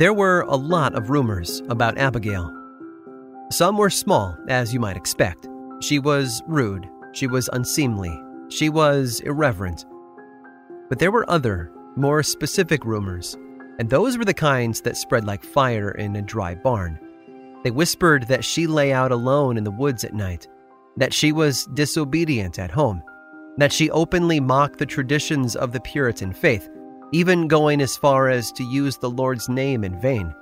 There were a lot of rumors about Abigail. Some were small, as you might expect. She was rude, she was unseemly, she was irreverent. But there were other, more specific rumors, and those were the kinds that spread like fire in a dry barn. They whispered that she lay out alone in the woods at night, that she was disobedient at home, that she openly mocked the traditions of the Puritan faith even going as far as to use the Lord's name in vain,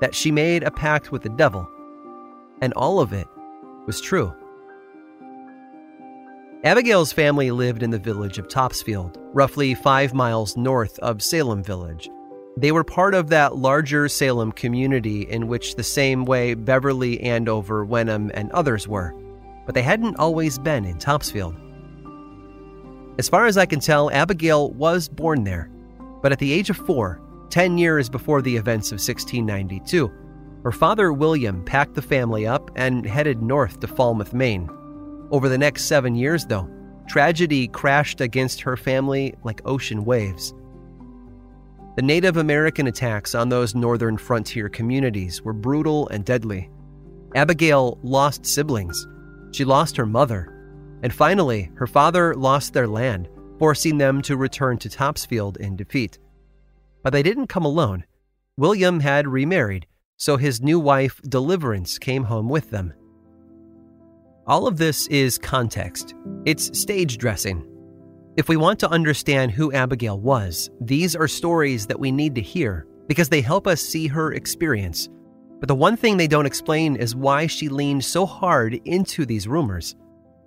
that she made a pact with the devil, and all of it was true. Abigail's family lived in the village of Topsfield, roughly five miles north of Salem Village. They were part of that larger Salem community in which the same way Beverly, Andover, Wenham, and others were, but they hadn't always been in Topsfield. As far as I can tell, Abigail was born there but at the age of four, 10 years before the events of 1692, her father William packed the family up and headed north to Falmouth, Maine. Over the next seven years, though, tragedy crashed against her family like ocean waves. The Native American attacks on those northern frontier communities were brutal and deadly. Abigail lost siblings. She lost her mother. And finally, her father lost their land forcing them to return to Topsfield in defeat. But they didn't come alone. William had remarried, so his new wife, Deliverance, came home with them. All of this is context. It's stage dressing. If we want to understand who Abigail was, these are stories that we need to hear because they help us see her experience. But the one thing they don't explain is why she leaned so hard into these rumors.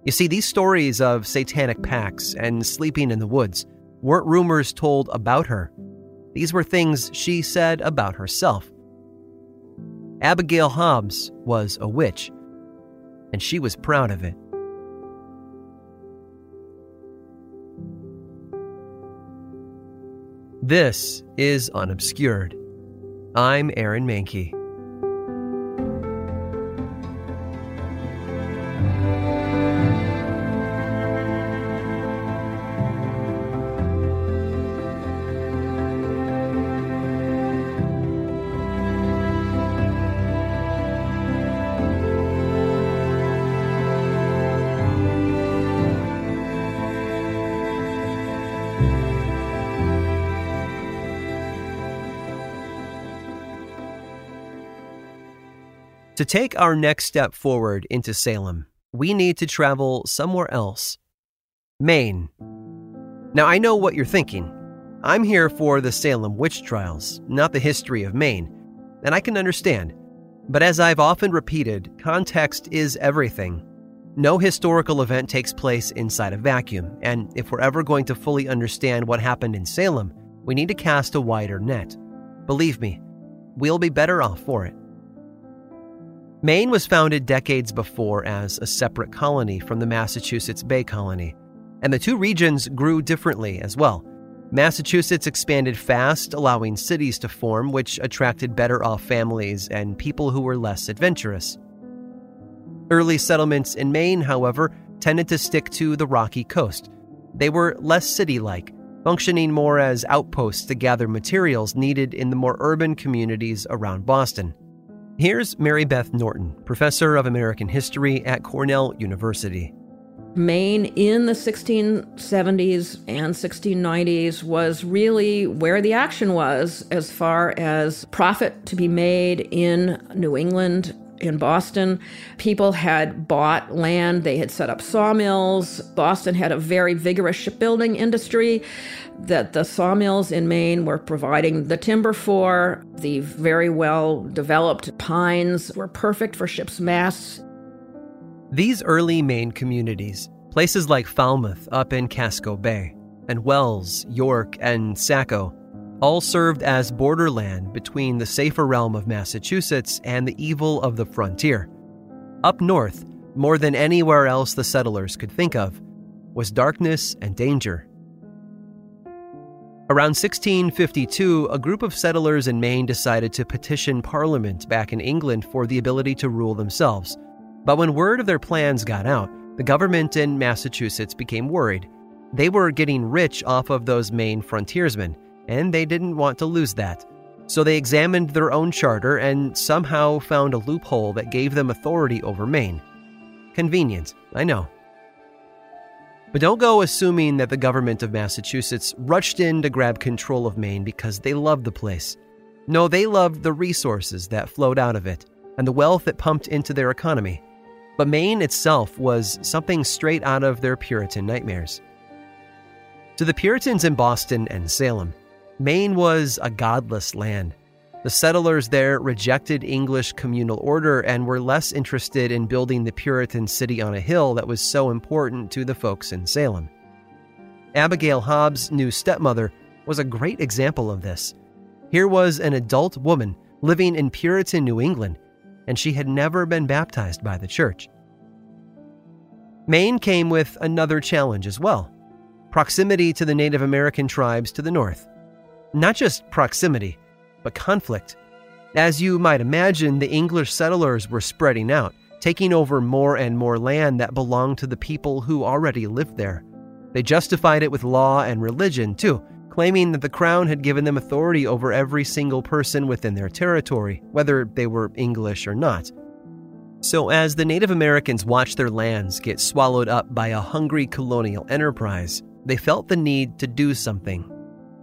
You see, these stories of satanic pacts and sleeping in the woods weren't rumors told about her. These were things she said about herself. Abigail Hobbs was a witch, and she was proud of it. This is Unobscured. I'm Aaron Mahnke. To take our next step forward into Salem, we need to travel somewhere else Maine. Now, I know what you're thinking. I'm here for the Salem witch trials, not the history of Maine, and I can understand. But as I've often repeated, context is everything. No historical event takes place inside a vacuum, and if we're ever going to fully understand what happened in Salem, we need to cast a wider net. Believe me, we'll be better off for it. Maine was founded decades before as a separate colony from the Massachusetts Bay Colony, and the two regions grew differently as well. Massachusetts expanded fast, allowing cities to form, which attracted better off families and people who were less adventurous. Early settlements in Maine, however, tended to stick to the rocky coast. They were less city like, functioning more as outposts to gather materials needed in the more urban communities around Boston. Here's Mary Beth Norton, professor of American history at Cornell University. Maine in the 1670s and 1690s was really where the action was as far as profit to be made in New England. In Boston, people had bought land, they had set up sawmills. Boston had a very vigorous shipbuilding industry that the sawmills in Maine were providing the timber for. The very well developed pines were perfect for ships' masts these early Maine communities, places like Falmouth up in Casco Bay, and Wells, York, and Saco, all served as borderland between the safer realm of Massachusetts and the evil of the frontier. Up north, more than anywhere else the settlers could think of, was darkness and danger. Around 1652, a group of settlers in Maine decided to petition Parliament back in England for the ability to rule themselves. But when word of their plans got out, the government in Massachusetts became worried. They were getting rich off of those Maine frontiersmen, and they didn't want to lose that. So they examined their own charter and somehow found a loophole that gave them authority over Maine. Convenient, I know. But don't go assuming that the government of Massachusetts rushed in to grab control of Maine because they loved the place. No, they loved the resources that flowed out of it and the wealth it pumped into their economy. But Maine itself was something straight out of their Puritan nightmares. To the Puritans in Boston and Salem, Maine was a godless land. The settlers there rejected English communal order and were less interested in building the Puritan city on a hill that was so important to the folks in Salem. Abigail Hobbs' new stepmother was a great example of this. Here was an adult woman living in Puritan New England and she had never been baptized by the church. Maine came with another challenge as well proximity to the Native American tribes to the north. Not just proximity, but conflict. As you might imagine, the English settlers were spreading out, taking over more and more land that belonged to the people who already lived there. They justified it with law and religion, too, claiming that the crown had given them authority over every single person within their territory, whether they were English or not. So, as the Native Americans watched their lands get swallowed up by a hungry colonial enterprise, they felt the need to do something.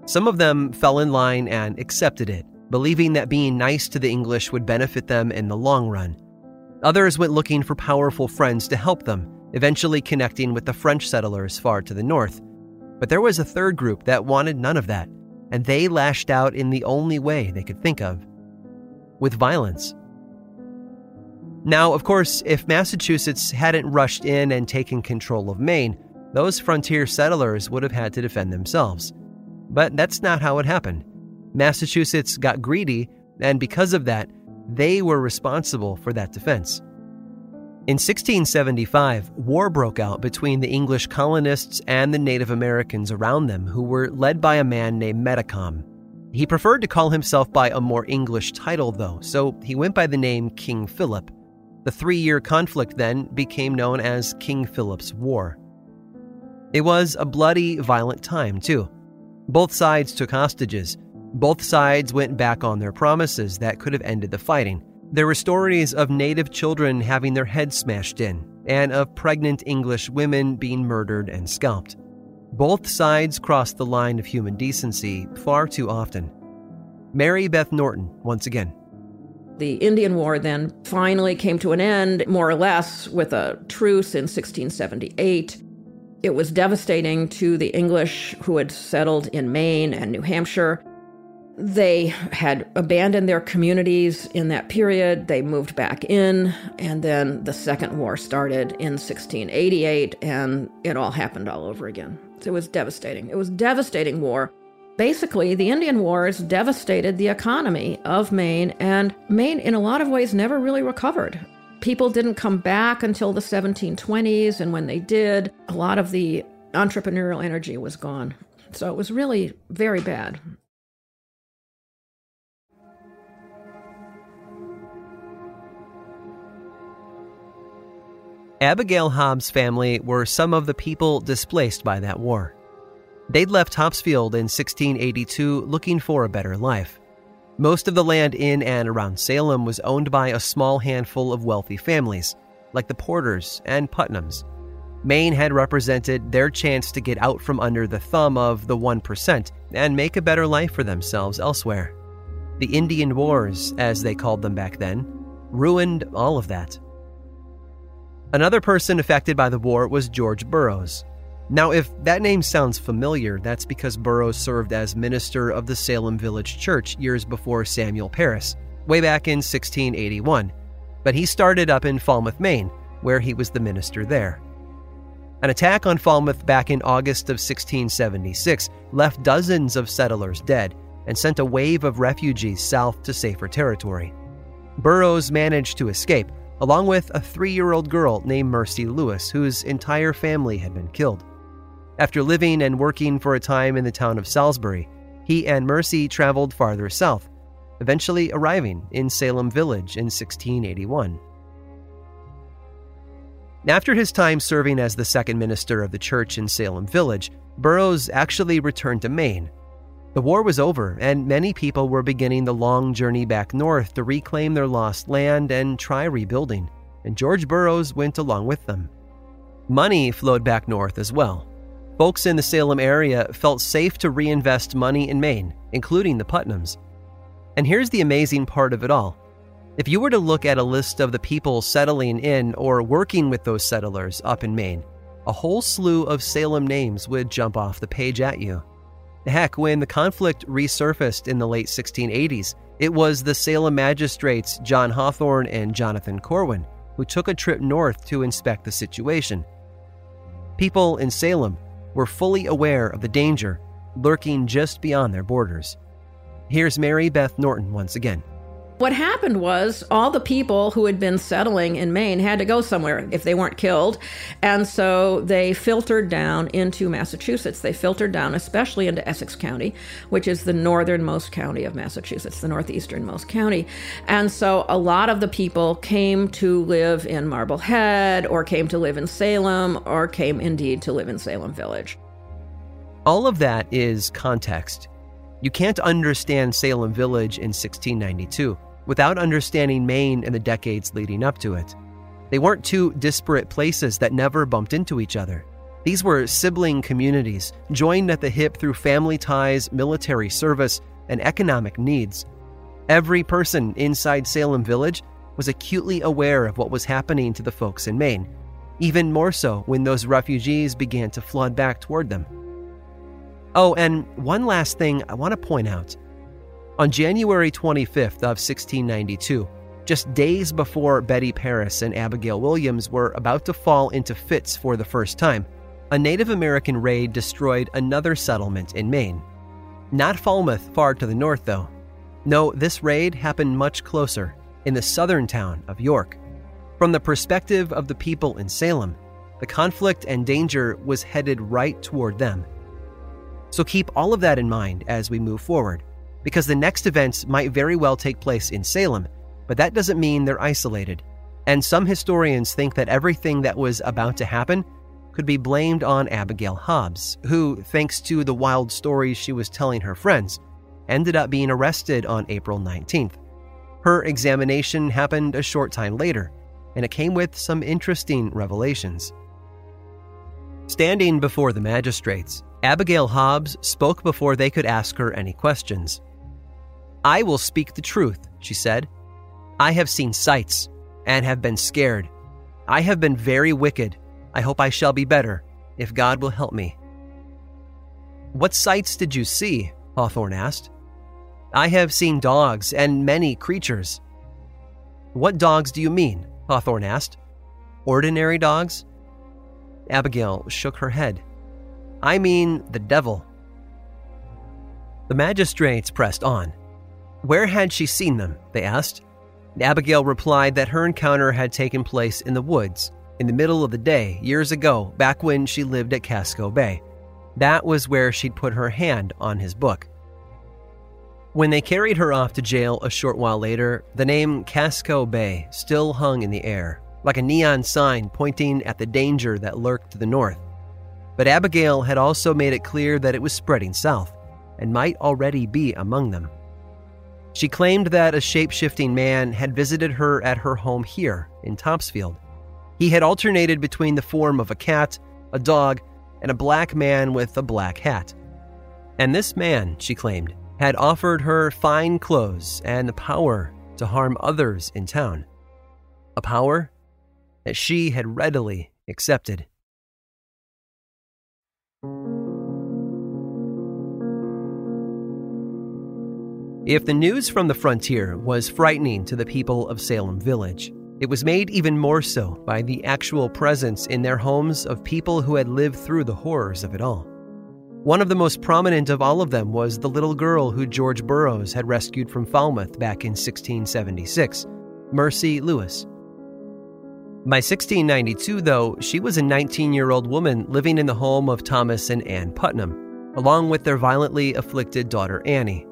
Some of them fell in line and accepted it, believing that being nice to the English would benefit them in the long run. Others went looking for powerful friends to help them, eventually connecting with the French settlers far to the north. But there was a third group that wanted none of that, and they lashed out in the only way they could think of with violence. Now, of course, if Massachusetts hadn't rushed in and taken control of Maine, those frontier settlers would have had to defend themselves. But that's not how it happened. Massachusetts got greedy, and because of that, they were responsible for that defense. In 1675, war broke out between the English colonists and the Native Americans around them, who were led by a man named Metacom. He preferred to call himself by a more English title, though, so he went by the name King Philip. The three year conflict then became known as King Philip's War. It was a bloody, violent time, too. Both sides took hostages. Both sides went back on their promises that could have ended the fighting. There were stories of native children having their heads smashed in, and of pregnant English women being murdered and scalped. Both sides crossed the line of human decency far too often. Mary Beth Norton, once again. The Indian War then finally came to an end, more or less, with a truce in 1678. It was devastating to the English who had settled in Maine and New Hampshire. They had abandoned their communities in that period. They moved back in, and then the Second War started in 1688, and it all happened all over again. It was devastating. It was devastating war. Basically, the Indian Wars devastated the economy of Maine, and Maine, in a lot of ways, never really recovered. People didn't come back until the 1720s, and when they did, a lot of the entrepreneurial energy was gone. So it was really very bad. Abigail Hobbs' family were some of the people displaced by that war. They'd left Topsfield in 1682 looking for a better life. Most of the land in and around Salem was owned by a small handful of wealthy families, like the Porters and Putnams. Maine had represented their chance to get out from under the thumb of the 1% and make a better life for themselves elsewhere. The Indian Wars, as they called them back then, ruined all of that. Another person affected by the war was George Burroughs. Now, if that name sounds familiar, that's because Burroughs served as minister of the Salem Village Church years before Samuel Parris, way back in 1681. But he started up in Falmouth, Maine, where he was the minister there. An attack on Falmouth back in August of 1676 left dozens of settlers dead and sent a wave of refugees south to safer territory. Burroughs managed to escape, along with a three year old girl named Mercy Lewis, whose entire family had been killed. After living and working for a time in the town of Salisbury, he and Mercy traveled farther south, eventually arriving in Salem Village in 1681. After his time serving as the second minister of the church in Salem Village, Burroughs actually returned to Maine. The war was over, and many people were beginning the long journey back north to reclaim their lost land and try rebuilding, and George Burroughs went along with them. Money flowed back north as well. Folks in the Salem area felt safe to reinvest money in Maine, including the Putnams. And here's the amazing part of it all if you were to look at a list of the people settling in or working with those settlers up in Maine, a whole slew of Salem names would jump off the page at you. Heck, when the conflict resurfaced in the late 1680s, it was the Salem magistrates John Hathorne and Jonathan Corwin who took a trip north to inspect the situation. People in Salem were fully aware of the danger lurking just beyond their borders. Here's Mary Beth Norton once again. What happened was all the people who had been settling in Maine had to go somewhere if they weren't killed. And so they filtered down into Massachusetts. They filtered down, especially into Essex County, which is the northernmost county of Massachusetts, the northeasternmost county. And so a lot of the people came to live in Marblehead, or came to live in Salem, or came indeed to live in Salem Village. All of that is context. You can't understand Salem Village in 1692 without understanding Maine in the decades leading up to it. They weren't two disparate places that never bumped into each other. These were sibling communities, joined at the hip through family ties, military service, and economic needs. Every person inside Salem Village was acutely aware of what was happening to the folks in Maine, even more so when those refugees began to flood back toward them. Oh, and one last thing I want to point out. On January 25th of 1692, just days before Betty Parris and Abigail Williams were about to fall into fits for the first time, a Native American raid destroyed another settlement in Maine. Not Falmouth, far to the north, though. No, this raid happened much closer, in the southern town of York. From the perspective of the people in Salem, the conflict and danger was headed right toward them. So keep all of that in mind as we move forward because the next events might very well take place in Salem, but that doesn't mean they're isolated. And some historians think that everything that was about to happen could be blamed on Abigail Hobbs, who, thanks to the wild stories she was telling her friends, ended up being arrested on April 19th. Her examination happened a short time later, and it came with some interesting revelations. Standing before the magistrates, Abigail Hobbs spoke before they could ask her any questions. I will speak the truth, she said. I have seen sights and have been scared. I have been very wicked. I hope I shall be better, if God will help me. What sights did you see? Hathorne asked. I have seen dogs and many creatures. What dogs do you mean? Hathorne asked. Ordinary dogs? Abigail shook her head. I mean the devil. The magistrates pressed on. Where had she seen them? They asked. Abigail replied that her encounter had taken place in the woods, in the middle of the day, years ago, back when she lived at Casco Bay. That was where she'd put her hand on his book. When they carried her off to jail a short while later, the name Casco Bay still hung in the air, like a neon sign pointing at the danger that lurked to the north. But Abigail had also made it clear that it was spreading south and might already be among them. She claimed that a shape shifting man had visited her at her home here in Topsfield. He had alternated between the form of a cat, a dog, and a black man with a black hat. And this man, she claimed, had offered her fine clothes and the power to harm others in town. A power that she had readily accepted. If the news from the frontier was frightening to the people of Salem Village, it was made even more so by the actual presence in their homes of people who had lived through the horrors of it all. One of the most prominent of all of them was the little girl who George Burroughs had rescued from Falmouth back in 1676, Mercy Lewis. By 1692, though, she was a 19 year old woman living in the home of Thomas and Ann Putnam, along with their violently afflicted daughter Annie.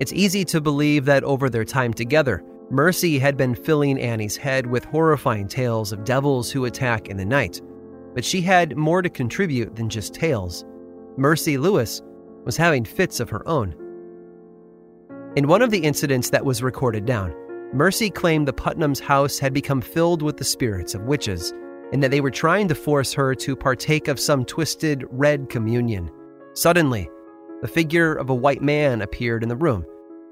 It's easy to believe that over their time together, Mercy had been filling Annie's head with horrifying tales of devils who attack in the night. But she had more to contribute than just tales. Mercy Lewis was having fits of her own. In one of the incidents that was recorded down, Mercy claimed the Putnam's house had become filled with the spirits of witches, and that they were trying to force her to partake of some twisted red communion. Suddenly, the figure of a white man appeared in the room,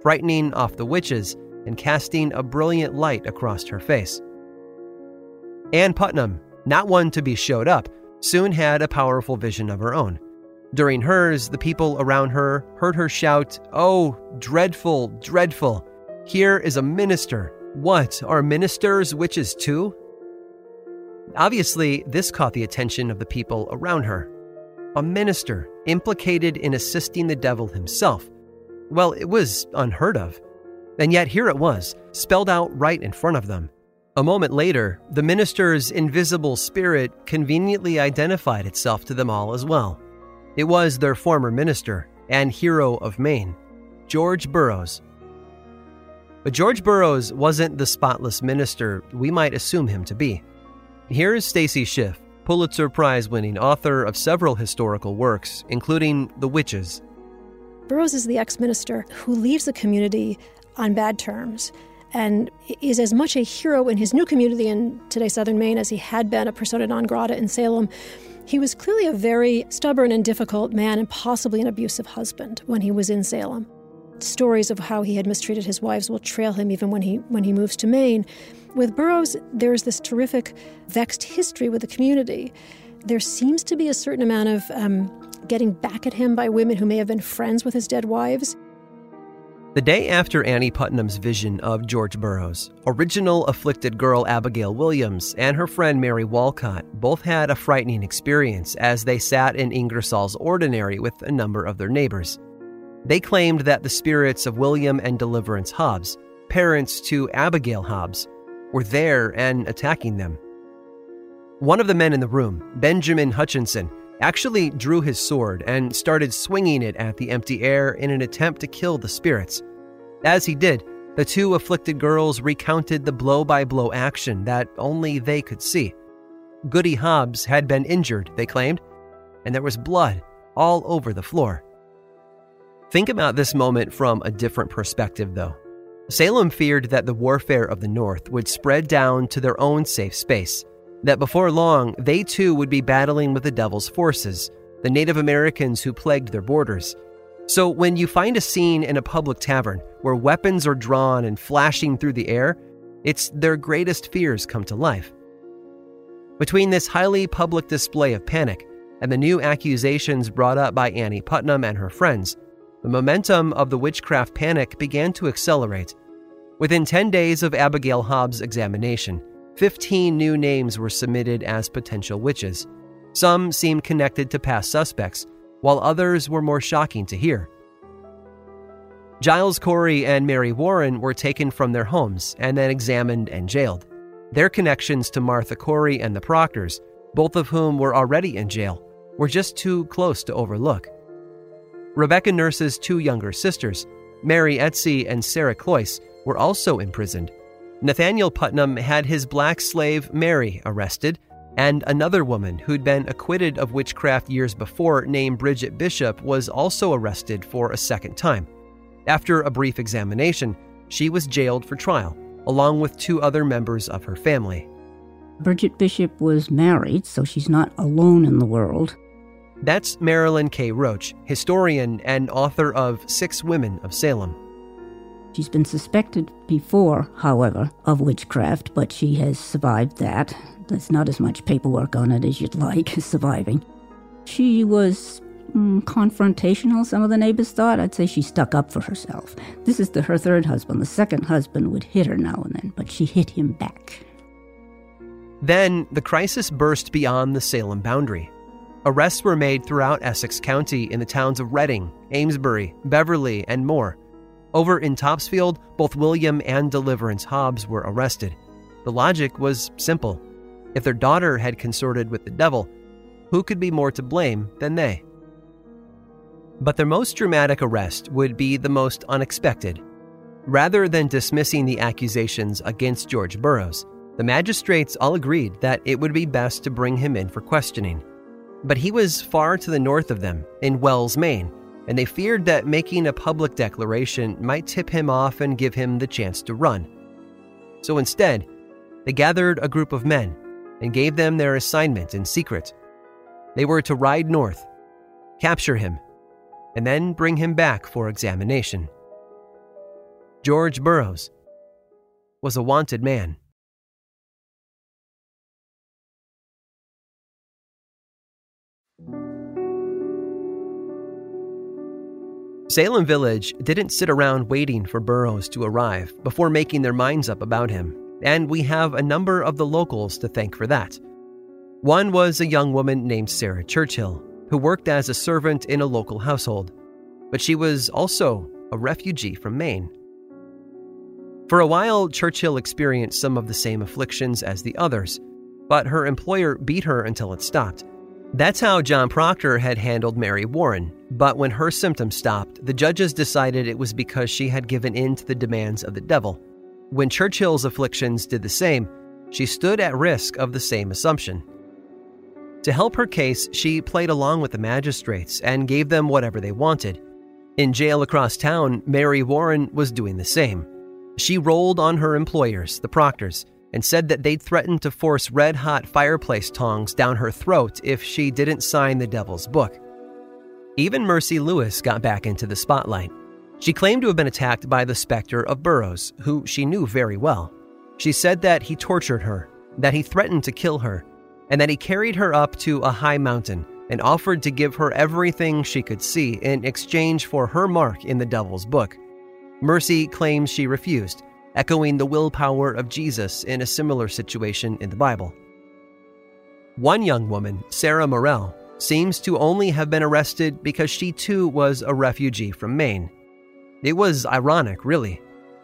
frightening off the witches and casting a brilliant light across her face. Ann Putnam, not one to be showed up, soon had a powerful vision of her own. During hers, the people around her heard her shout, Oh, dreadful, dreadful! Here is a minister. What, are ministers witches too? Obviously, this caught the attention of the people around her a minister implicated in assisting the devil himself. Well, it was unheard of. And yet here it was, spelled out right in front of them. A moment later, the minister's invisible spirit conveniently identified itself to them all as well. It was their former minister and hero of Maine, George Burroughs. But George Burroughs wasn't the spotless minister we might assume him to be. Here's Stacy Schiff Pulitzer Prize winning author of several historical works, including The Witches. Burroughs is the ex minister who leaves the community on bad terms and is as much a hero in his new community in today's southern Maine as he had been a persona non grata in Salem. He was clearly a very stubborn and difficult man and possibly an abusive husband when he was in Salem. Stories of how he had mistreated his wives will trail him even when he when he moves to Maine. With Burroughs, there's this terrific vexed history with the community. There seems to be a certain amount of um, getting back at him by women who may have been friends with his dead wives. The day after Annie Putnam's vision of George Burroughs, original afflicted girl Abigail Williams and her friend Mary Walcott both had a frightening experience as they sat in Ingersoll's ordinary with a number of their neighbors. They claimed that the spirits of William and Deliverance Hobbs, parents to Abigail Hobbs, were there and attacking them. One of the men in the room, Benjamin Hutchinson, actually drew his sword and started swinging it at the empty air in an attempt to kill the spirits. As he did, the two afflicted girls recounted the blow by blow action that only they could see. Goody Hobbs had been injured, they claimed, and there was blood all over the floor. Think about this moment from a different perspective, though. Salem feared that the warfare of the North would spread down to their own safe space, that before long they too would be battling with the devil's forces, the Native Americans who plagued their borders. So when you find a scene in a public tavern where weapons are drawn and flashing through the air, it's their greatest fears come to life. Between this highly public display of panic and the new accusations brought up by Annie Putnam and her friends, the momentum of the witchcraft panic began to accelerate. Within 10 days of Abigail Hobbs' examination, 15 new names were submitted as potential witches. Some seemed connected to past suspects, while others were more shocking to hear. Giles Corey and Mary Warren were taken from their homes and then examined and jailed. Their connections to Martha Corey and the Proctors, both of whom were already in jail, were just too close to overlook. Rebecca Nurse's two younger sisters, Mary Esty and Sarah Cloyce, were also imprisoned. Nathaniel Putnam had his black slave Mary arrested, and another woman who'd been acquitted of witchcraft years before, named Bridget Bishop, was also arrested for a second time. After a brief examination, she was jailed for trial, along with two other members of her family. Bridget Bishop was married, so she's not alone in the world. That's Marilyn K. Roach, historian and author of Six Women of Salem. She's been suspected before, however, of witchcraft, but she has survived that. There's not as much paperwork on it as you'd like, surviving. She was mm, confrontational, some of the neighbors thought. I'd say she stuck up for herself. This is the, her third husband. The second husband would hit her now and then, but she hit him back. Then the crisis burst beyond the Salem boundary. Arrests were made throughout Essex County in the towns of Reading, Amesbury, Beverly, and more. Over in Topsfield, both William and Deliverance Hobbs were arrested. The logic was simple. If their daughter had consorted with the devil, who could be more to blame than they? But their most dramatic arrest would be the most unexpected. Rather than dismissing the accusations against George Burroughs, the magistrates all agreed that it would be best to bring him in for questioning. But he was far to the north of them, in Wells, Maine, and they feared that making a public declaration might tip him off and give him the chance to run. So instead, they gathered a group of men and gave them their assignment in secret. They were to ride north, capture him, and then bring him back for examination. George Burroughs was a wanted man. Salem Village didn't sit around waiting for Burroughs to arrive before making their minds up about him, and we have a number of the locals to thank for that. One was a young woman named Sarah Churchill, who worked as a servant in a local household, but she was also a refugee from Maine. For a while, Churchill experienced some of the same afflictions as the others, but her employer beat her until it stopped. That's how John Proctor had handled Mary Warren, but when her symptoms stopped, the judges decided it was because she had given in to the demands of the devil. When Churchill's afflictions did the same, she stood at risk of the same assumption. To help her case, she played along with the magistrates and gave them whatever they wanted. In jail across town, Mary Warren was doing the same. She rolled on her employers, the Proctors, and said that they'd threatened to force red hot fireplace tongs down her throat if she didn't sign the devil's book. Even Mercy Lewis got back into the spotlight. She claimed to have been attacked by the specter of Burroughs, who she knew very well. She said that he tortured her, that he threatened to kill her, and that he carried her up to a high mountain and offered to give her everything she could see in exchange for her mark in the devil's book. Mercy claims she refused, echoing the willpower of Jesus in a similar situation in the Bible. One young woman, Sarah Morell, seems to only have been arrested because she too was a refugee from Maine. It was ironic, really.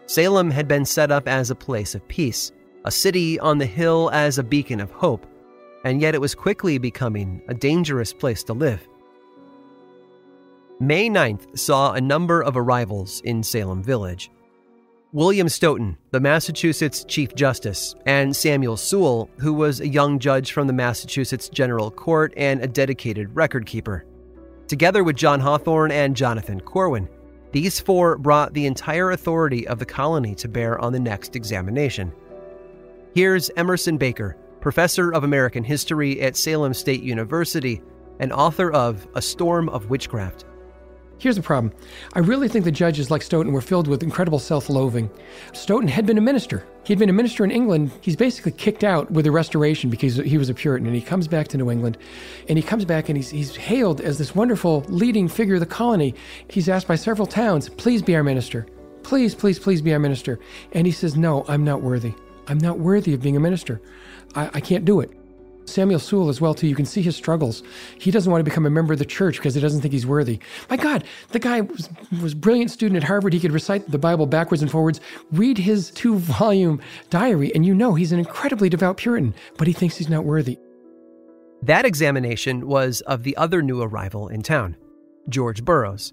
Salem had been set up as a place of peace, a city on the hill as a beacon of hope, and yet it was quickly becoming a dangerous place to live. May 9th saw a number of arrivals in Salem Village. William Stoughton, the Massachusetts Chief Justice, and Samuel Sewall, who was a young judge from the Massachusetts General Court and a dedicated record keeper. Together with John Hathorne and Jonathan Corwin, these four brought the entire authority of the colony to bear on the next examination. Here's Emerson Baker, professor of American history at Salem State University and author of A Storm of Witchcraft. Here's the problem. I really think the judges like Stoughton were filled with incredible self loathing. Stoughton had been a minister. He'd been a minister in England. He's basically kicked out with the Restoration because he was a Puritan. And he comes back to New England. And he comes back and he's, he's hailed as this wonderful leading figure of the colony. He's asked by several towns, please be our minister. Please, please, please be our minister. And he says, no, I'm not worthy. I'm not worthy of being a minister. I, I can't do it. Samuel Sewall as well too. You can see his struggles. He doesn't want to become a member of the church because he doesn't think he's worthy. My God, the guy was was a brilliant student at Harvard. He could recite the Bible backwards and forwards. Read his two volume diary, and you know he's an incredibly devout Puritan, but he thinks he's not worthy. That examination was of the other new arrival in town, George Burroughs.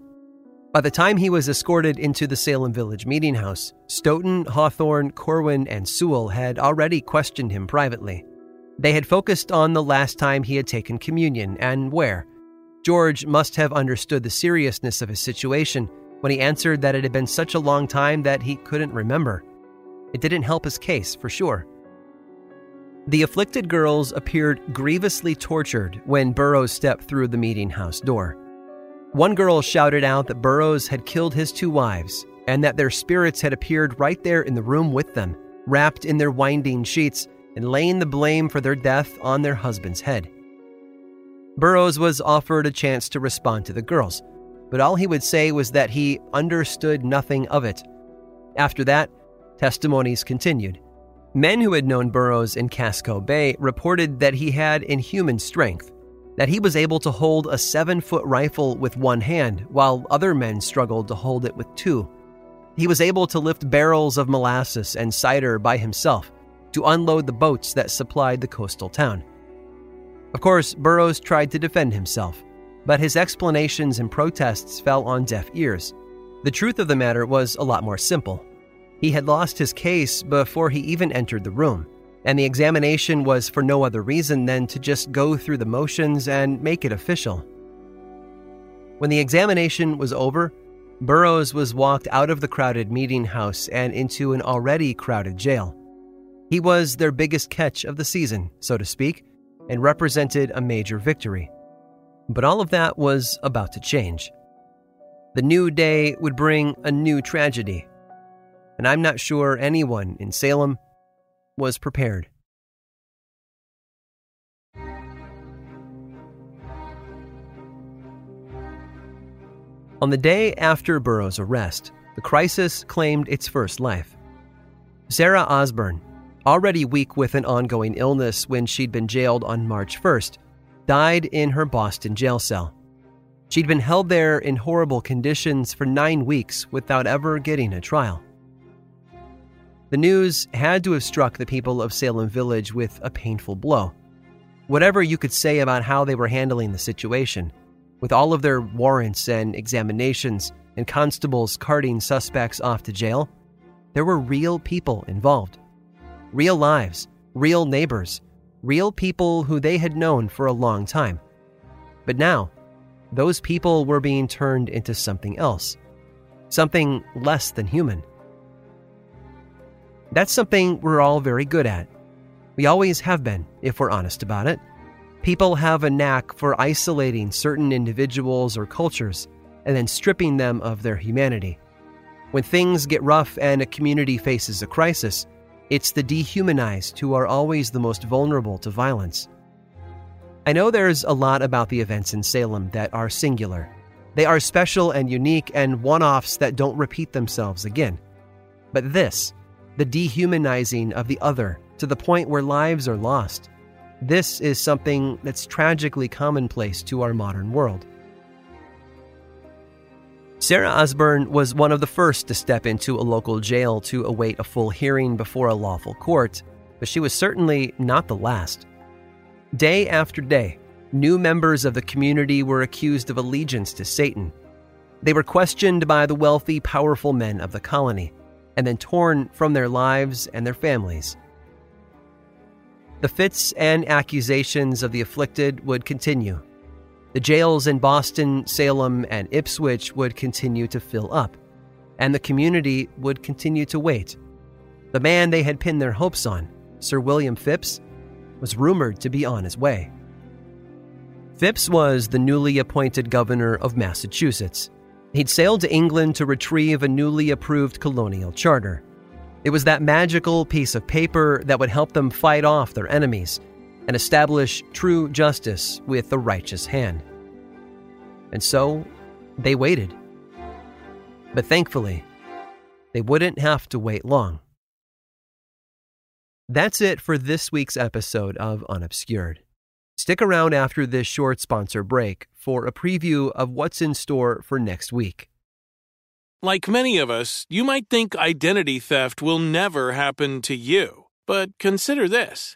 By the time he was escorted into the Salem Village meeting house, Stoughton, Hathorne, Corwin, and Sewall had already questioned him privately. They had focused on the last time he had taken communion and where. George must have understood the seriousness of his situation when he answered that it had been such a long time that he couldn't remember. It didn't help his case, for sure. The afflicted girls appeared grievously tortured when Burroughs stepped through the meeting house door. One girl shouted out that Burroughs had killed his two wives and that their spirits had appeared right there in the room with them, wrapped in their winding sheets and laying the blame for their death on their husband's head. Burroughs was offered a chance to respond to the girls, but all he would say was that he understood nothing of it. After that, testimonies continued. Men who had known Burroughs in Casco Bay reported that he had inhuman strength, that he was able to hold a seven foot rifle with one hand, while other men struggled to hold it with two. He was able to lift barrels of molasses and cider by himself, to unload the boats that supplied the coastal town. Of course, Burroughs tried to defend himself, but his explanations and protests fell on deaf ears. The truth of the matter was a lot more simple. He had lost his case before he even entered the room, and the examination was for no other reason than to just go through the motions and make it official. When the examination was over, Burroughs was walked out of the crowded meeting house and into an already crowded jail. He was their biggest catch of the season, so to speak, and represented a major victory. But all of that was about to change. The new day would bring a new tragedy, and I'm not sure anyone in Salem was prepared. On the day after Burroughs' arrest, the crisis claimed its first life. Sarah Osborne, already weak with an ongoing illness when she'd been jailed on March 1st, died in her Boston jail cell. She'd been held there in horrible conditions for nine weeks without ever getting a trial. The news had to have struck the people of Salem Village with a painful blow. Whatever you could say about how they were handling the situation, with all of their warrants and examinations and constables carting suspects off to jail, there were real people involved real lives, real neighbors, real people who they had known for a long time. But now, those people were being turned into something else, something less than human. That's something we're all very good at. We always have been, if we're honest about it. People have a knack for isolating certain individuals or cultures and then stripping them of their humanity. When things get rough and a community faces a crisis, it's the dehumanized who are always the most vulnerable to violence. I know there's a lot about the events in Salem that are singular. They are special and unique and one offs that don't repeat themselves again. But this, the dehumanizing of the other to the point where lives are lost, this is something that's tragically commonplace to our modern world. Sarah Osborne was one of the first to step into a local jail to await a full hearing before a lawful court, but she was certainly not the last. Day after day, new members of the community were accused of allegiance to Satan. They were questioned by the wealthy, powerful men of the colony, and then torn from their lives and their families. The fits and accusations of the afflicted would continue the jails in Boston, Salem, and Ipswich would continue to fill up, and the community would continue to wait. The man they had pinned their hopes on, Sir William Phips, was rumored to be on his way. Phips was the newly appointed governor of Massachusetts. He'd sailed to England to retrieve a newly approved colonial charter. It was that magical piece of paper that would help them fight off their enemies and establish true justice with the righteous hand. And so they waited. But thankfully, they wouldn't have to wait long. That's it for this week's episode of Unobscured. Stick around after this short sponsor break for a preview of what's in store for next week. Like many of us, you might think identity theft will never happen to you. But consider this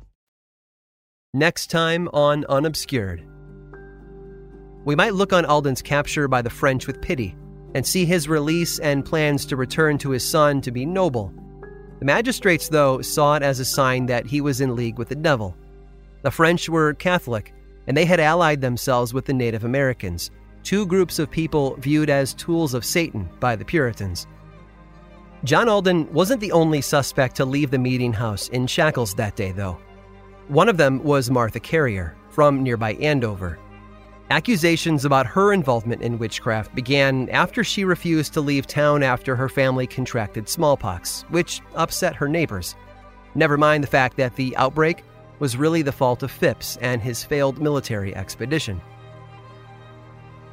Next time on Unobscured. We might look on Alden's capture by the French with pity and see his release and plans to return to his son to be noble. The magistrates, though, saw it as a sign that he was in league with the devil. The French were Catholic, and they had allied themselves with the Native Americans, two groups of people viewed as tools of Satan by the Puritans. John Alden wasn't the only suspect to leave the meeting house in shackles that day, though. One of them was Martha Carrier from nearby Andover. Accusations about her involvement in witchcraft began after she refused to leave town after her family contracted smallpox, which upset her neighbors. Never mind the fact that the outbreak was really the fault of Phips and his failed military expedition.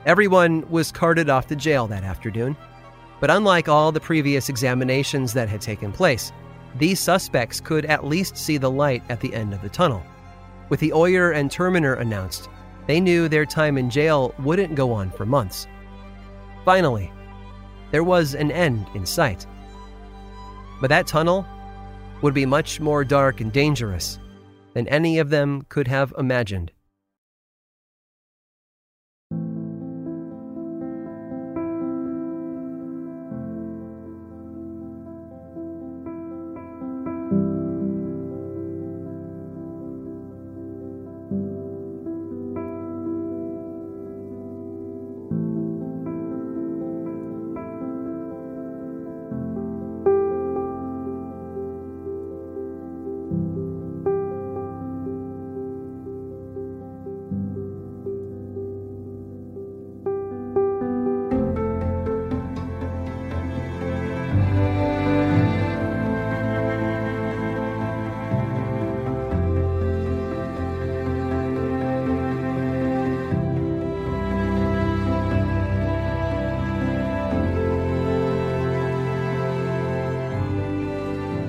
Everyone was carted off to jail that afternoon, but unlike all the previous examinations that had taken place, these suspects could at least see the light at the end of the tunnel. With the Oyer and Terminer announced, they knew their time in jail wouldn't go on for months. Finally, there was an end in sight. But that tunnel would be much more dark and dangerous than any of them could have imagined.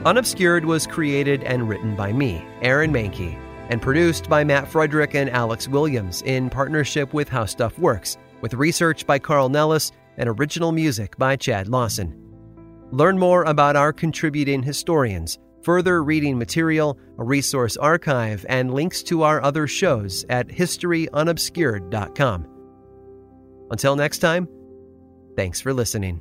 Unobscured was created and written by me, Aaron Mahnke, and produced by Matt Frederick and Alex Williams in partnership with How Stuff Works, with research by Carl Nellis and original music by Chad Lawson. Learn more about our contributing historians, further reading material, a resource archive, and links to our other shows at historyunobscured.com. Until next time, thanks for listening.